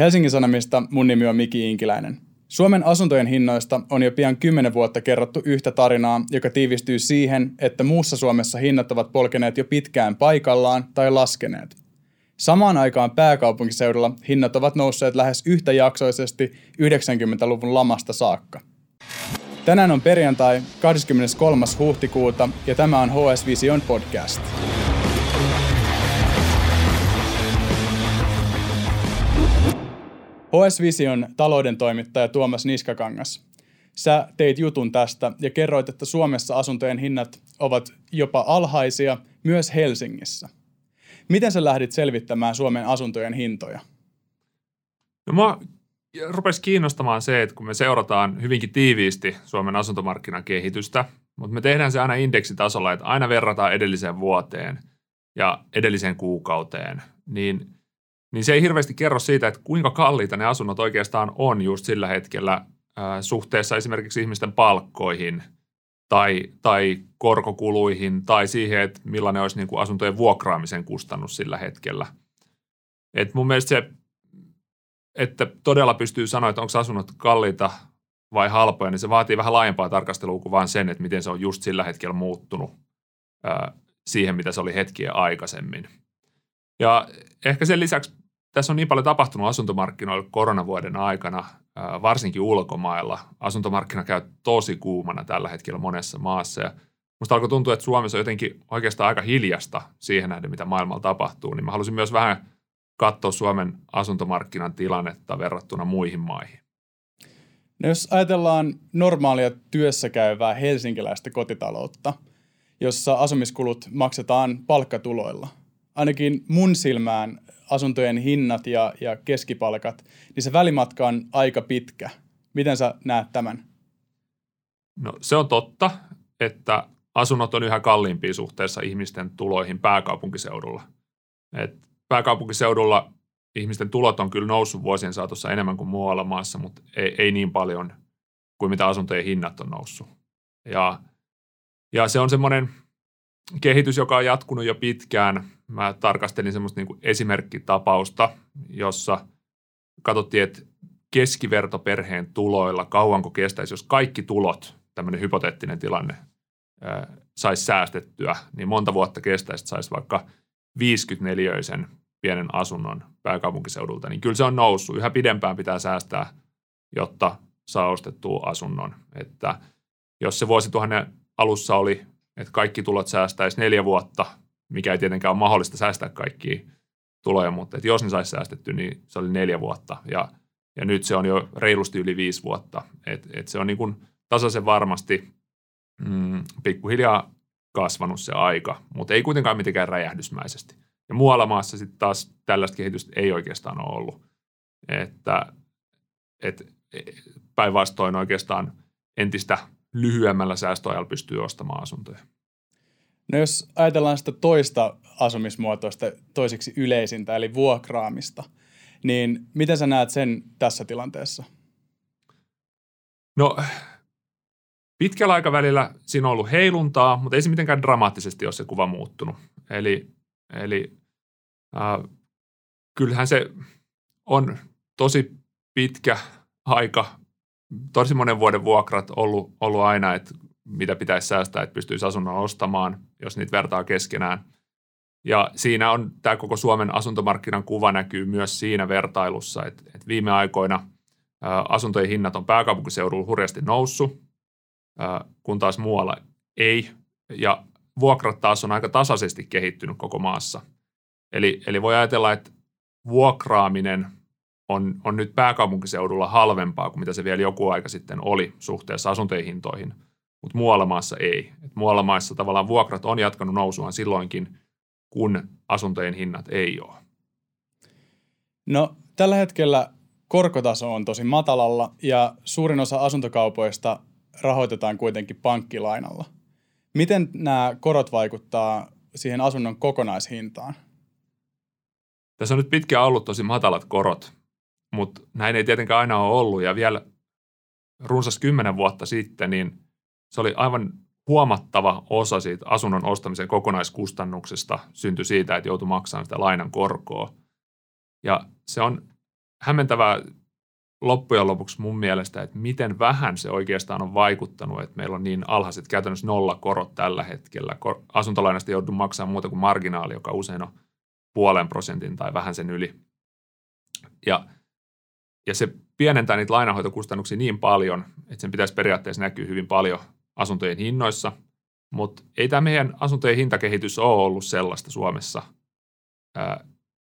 Helsingin Sanomista mun nimi on Miki Inkiläinen. Suomen asuntojen hinnoista on jo pian 10 vuotta kerrottu yhtä tarinaa, joka tiivistyy siihen, että muussa Suomessa hinnat ovat polkeneet jo pitkään paikallaan tai laskeneet. Samaan aikaan pääkaupunkiseudulla hinnat ovat nousseet lähes yhtäjaksoisesti 90-luvun lamasta saakka. Tänään on perjantai 23. huhtikuuta ja tämä on HS Vision podcast. HS Vision talouden toimittaja Tuomas Niskakangas. Sä teit jutun tästä ja kerroit, että Suomessa asuntojen hinnat ovat jopa alhaisia myös Helsingissä. Miten sä lähdit selvittämään Suomen asuntojen hintoja? No mä rupesi kiinnostamaan se, että kun me seurataan hyvinkin tiiviisti Suomen asuntomarkkinan kehitystä, mutta me tehdään se aina indeksitasolla, että aina verrataan edelliseen vuoteen ja edelliseen kuukauteen, niin – niin se ei hirveästi kerro siitä, että kuinka kalliita ne asunnot oikeastaan on just sillä hetkellä suhteessa esimerkiksi ihmisten palkkoihin tai, tai korkokuluihin tai siihen, että millainen olisi niin kuin asuntojen vuokraamisen kustannus sillä hetkellä. Et mun mielestä se, että todella pystyy sanoa, että onko asunnot kalliita vai halpoja, niin se vaatii vähän laajempaa tarkastelua kuin vain sen, että miten se on just sillä hetkellä muuttunut siihen, mitä se oli hetkiä aikaisemmin. Ja ehkä sen lisäksi tässä on niin paljon tapahtunut asuntomarkkinoilla koronavuoden aikana, varsinkin ulkomailla. Asuntomarkkina käy tosi kuumana tällä hetkellä monessa maassa ja musta alkoi tuntua, että Suomessa on jotenkin oikeastaan aika hiljasta siihen nähden, mitä maailmalla tapahtuu. Niin mä halusin myös vähän katsoa Suomen asuntomarkkinan tilannetta verrattuna muihin maihin. No jos ajatellaan normaalia työssä käyvää helsinkiläistä kotitaloutta, jossa asumiskulut maksetaan palkkatuloilla, ainakin mun silmään asuntojen hinnat ja, ja keskipalkat, niin se välimatka on aika pitkä. Miten sä näet tämän? No se on totta, että asunnot on yhä kalliimpia suhteessa ihmisten tuloihin pääkaupunkiseudulla. Et pääkaupunkiseudulla ihmisten tulot on kyllä noussut vuosien saatossa enemmän kuin muualla maassa, mutta ei, ei niin paljon kuin mitä asuntojen hinnat on noussut. Ja, ja se on semmoinen kehitys, joka on jatkunut jo pitkään. Mä tarkastelin semmoista niin esimerkkitapausta, jossa katsottiin, että keskivertoperheen tuloilla kauanko kestäisi, jos kaikki tulot, tämmöinen hypoteettinen tilanne, saisi säästettyä, niin monta vuotta kestäisi, saisi vaikka 54-öisen pienen asunnon pääkaupunkiseudulta, niin kyllä se on noussut. Yhä pidempään pitää säästää, jotta saa ostettua asunnon. Että jos se vuosituhannen alussa oli että kaikki tulot säästäisi neljä vuotta, mikä ei tietenkään ole mahdollista säästää kaikkia tuloja, mutta että jos ne saisi säästetty, niin se oli neljä vuotta ja, ja nyt se on jo reilusti yli viisi vuotta. Et, et se on niin kuin tasaisen varmasti mm, pikkuhiljaa kasvanut se aika, mutta ei kuitenkaan mitenkään räjähdysmäisesti. Ja muualla maassa sitten taas tällaista kehitystä ei oikeastaan ole ollut. Että, et, päinvastoin oikeastaan entistä lyhyemmällä säästöajalla pystyy ostamaan asuntoja. No jos ajatellaan sitä toista asumismuotoista toiseksi yleisintä, eli vuokraamista, niin miten sä näet sen tässä tilanteessa? No pitkällä aikavälillä siinä on ollut heiluntaa, mutta ei se mitenkään dramaattisesti ole se kuva muuttunut. Eli, eli äh, kyllähän se on tosi pitkä aika tosi monen vuoden vuokrat ollut, ollut aina, että mitä pitäisi säästää, että pystyisi asunnon ostamaan, jos niitä vertaa keskenään. Ja siinä on tämä koko Suomen asuntomarkkinan kuva näkyy myös siinä vertailussa, että, että viime aikoina ä, asuntojen hinnat on pääkaupunkiseudulla hurjasti noussut, ä, kun taas muualla ei. Ja vuokrat taas on aika tasaisesti kehittynyt koko maassa. Eli, eli voi ajatella, että vuokraaminen – on, on nyt pääkaupunkiseudulla halvempaa kuin mitä se vielä joku aika sitten oli suhteessa asuntojen hintoihin, mutta muualla maassa ei. Et muualla maissa tavallaan vuokrat on jatkanut nousuaan silloinkin, kun asuntojen hinnat ei ole. No tällä hetkellä korkotaso on tosi matalalla ja suurin osa asuntokaupoista rahoitetaan kuitenkin pankkilainalla. Miten nämä korot vaikuttaa siihen asunnon kokonaishintaan? Tässä on nyt pitkään ollut tosi matalat korot mutta näin ei tietenkään aina ole ollut. Ja vielä runsas kymmenen vuotta sitten, niin se oli aivan huomattava osa siitä asunnon ostamisen kokonaiskustannuksesta syntyi siitä, että joutui maksamaan sitä lainan korkoa. Ja se on hämmentävää loppujen lopuksi mun mielestä, että miten vähän se oikeastaan on vaikuttanut, että meillä on niin alhaiset käytännössä nolla korot tällä hetkellä. Asuntolainasta joutuu maksamaan muuta kuin marginaali, joka usein on puolen prosentin tai vähän sen yli. Ja, ja se pienentää niitä lainanhoitokustannuksia niin paljon, että sen pitäisi periaatteessa näkyä hyvin paljon asuntojen hinnoissa, mutta ei tämä meidän asuntojen hintakehitys ole ollut sellaista Suomessa,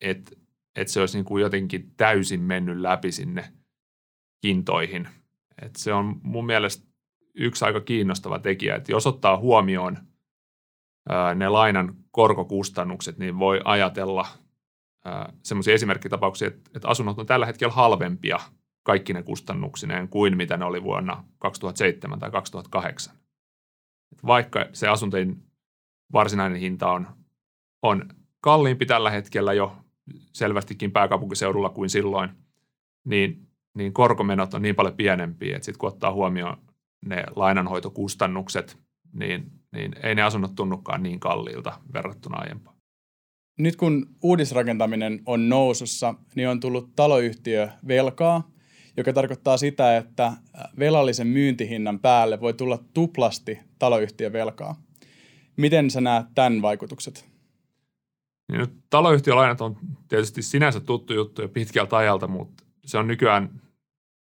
että, että se olisi niin kuin jotenkin täysin mennyt läpi sinne – hintoihin. Et se on mun mielestä yksi aika kiinnostava tekijä, että jos ottaa huomioon ne lainan korkokustannukset, niin voi ajatella semmoisia esimerkkitapauksia, että, että asunnot on tällä hetkellä halvempia kaikki ne kustannuksineen kuin mitä ne oli vuonna 2007 tai 2008. Vaikka se asuntojen varsinainen hinta on, on kalliimpi tällä hetkellä jo selvästikin pääkaupunkiseudulla kuin silloin, niin niin korkomenot on niin paljon pienempiä, että sitten kun ottaa huomioon ne lainanhoitokustannukset, niin, niin ei ne asunnot tunnukaan niin kalliilta verrattuna aiempaan. Nyt kun uudisrakentaminen on nousussa, niin on tullut taloyhtiö velkaa, joka tarkoittaa sitä, että velallisen myyntihinnan päälle voi tulla tuplasti velkaa. Miten sä näet tämän vaikutukset? Niin nyt taloyhtiölainat on tietysti sinänsä tuttu juttu jo pitkältä ajalta, mutta se on nykyään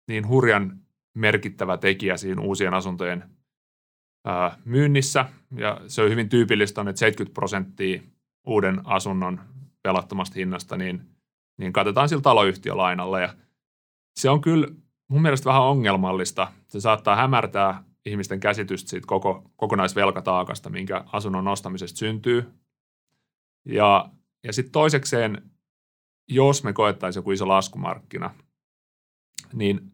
niin hurjan merkittävä tekijä siinä uusien asuntojen myynnissä. Ja se on hyvin tyypillistä, että 70 prosenttia uuden asunnon pelattomasta hinnasta, niin, niin katetaan sillä taloyhtiölainalla. Ja se on kyllä mun mielestä vähän ongelmallista. Se saattaa hämärtää ihmisten käsitystä siitä koko, kokonaisvelkataakasta, minkä asunnon nostamisesta syntyy. Ja, ja sitten toisekseen, jos me koettaisiin joku iso laskumarkkina, niin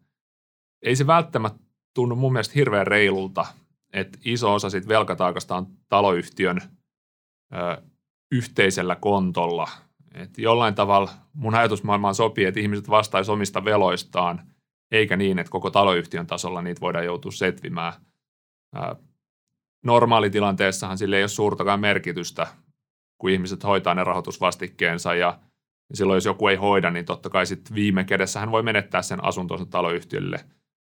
ei se välttämättä tunnu mun mielestä hirveän reilulta, että iso osa siitä velkataakasta on taloyhtiön ö, yhteisellä kontolla. Et jollain tavalla mun ajatusmaailmaan sopii, että ihmiset vastaisivat omista veloistaan, eikä niin, että koko taloyhtiön tasolla niitä voidaan joutua setvimään. Normaalitilanteessahan sille ei ole suurtakaan merkitystä, kun ihmiset hoitaa ne rahoitusvastikkeensa ja silloin jos joku ei hoida, niin totta kai sitten viime kädessä hän voi menettää sen asuntonsa taloyhtiölle –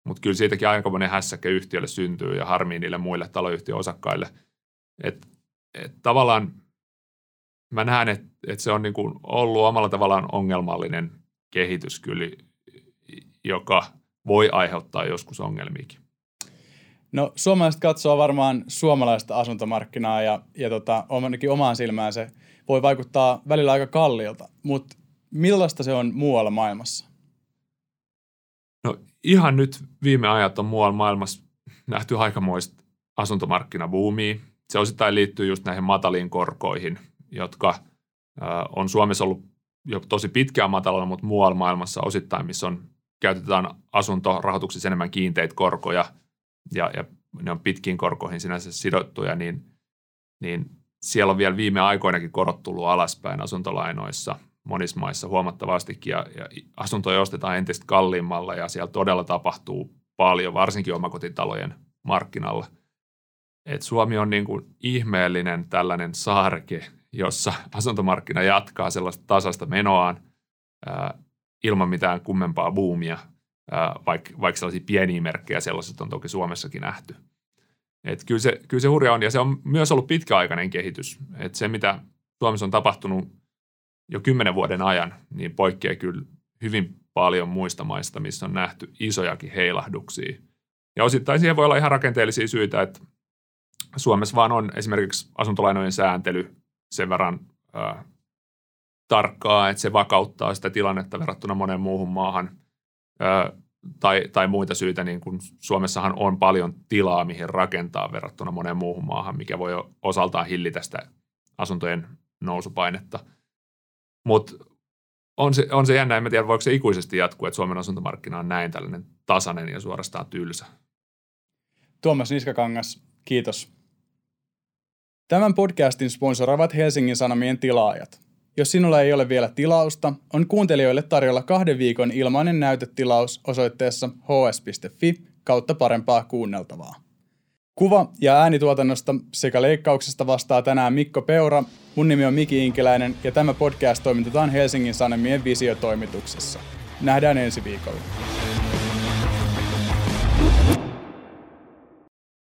mutta kyllä siitäkin aikamoinen hässäkkä yhtiölle syntyy ja harmii niille muille taloyhtiön osakkaille. Et, et tavallaan mä näen, että et se on niinku ollut omalla tavallaan ongelmallinen kehitys kyllä, joka voi aiheuttaa joskus ongelmiakin. No suomalaiset katsoo varmaan suomalaista asuntomarkkinaa ja, ja tota, ainakin omaan silmään se voi vaikuttaa välillä aika kalliilta, mutta millaista se on muualla maailmassa? No ihan nyt viime ajat on muualla maailmassa nähty aikamoista asuntomarkkinabuumia. Se osittain liittyy just näihin mataliin korkoihin, jotka on Suomessa ollut jo tosi pitkään matalalla, mutta muualla maailmassa osittain, missä on, käytetään asuntorahoituksessa enemmän kiinteitä korkoja ja, ja ne on pitkiin korkoihin sinänsä sidottuja, niin, niin siellä on vielä viime aikoinakin korot tullut alaspäin asuntolainoissa monissa maissa huomattavastikin ja, ja asuntoja ostetaan entistä kalliimmalla ja siellä todella tapahtuu paljon, varsinkin omakotitalojen markkinalla. Et Suomi on niin kuin ihmeellinen tällainen saareke, jossa asuntomarkkina jatkaa sellaista tasasta menoaan ilman mitään kummempaa buumia, vaikka, vaikka sellaisia pieniä merkkejä sellaisesta on toki Suomessakin nähty. Et kyllä, se, kyllä se hurja on, ja se on myös ollut pitkäaikainen kehitys. Et se, mitä Suomessa on tapahtunut jo kymmenen vuoden ajan, niin poikkeaa kyllä hyvin paljon muista maista, missä on nähty isojakin heilahduksia. Ja osittain siihen voi olla ihan rakenteellisia syitä, että Suomessa vaan on esimerkiksi asuntolainojen sääntely sen verran ää, tarkkaa, että se vakauttaa sitä tilannetta verrattuna moneen muuhun maahan. Ää, tai, tai muita syitä, niin kuin Suomessahan on paljon tilaa, mihin rakentaa verrattuna moneen muuhun maahan, mikä voi osaltaan hillitä sitä asuntojen nousupainetta – mutta on se, on se jännä, en tiedä voiko se ikuisesti jatkua, että Suomen asuntomarkkina on näin tällainen tasainen ja suorastaan tylsä. Tuomas Niskakangas, kiitos. Tämän podcastin sponsoroivat Helsingin Sanomien tilaajat. Jos sinulla ei ole vielä tilausta, on kuuntelijoille tarjolla kahden viikon ilmainen näytetilaus osoitteessa hs.fi kautta parempaa kuunneltavaa. Kuva- ja äänituotannosta sekä leikkauksesta vastaa tänään Mikko Peura, mun nimi on Miki Inkeläinen ja tämä podcast toimitetaan Helsingin Sanomien visiotoimituksessa. Nähdään ensi viikolla.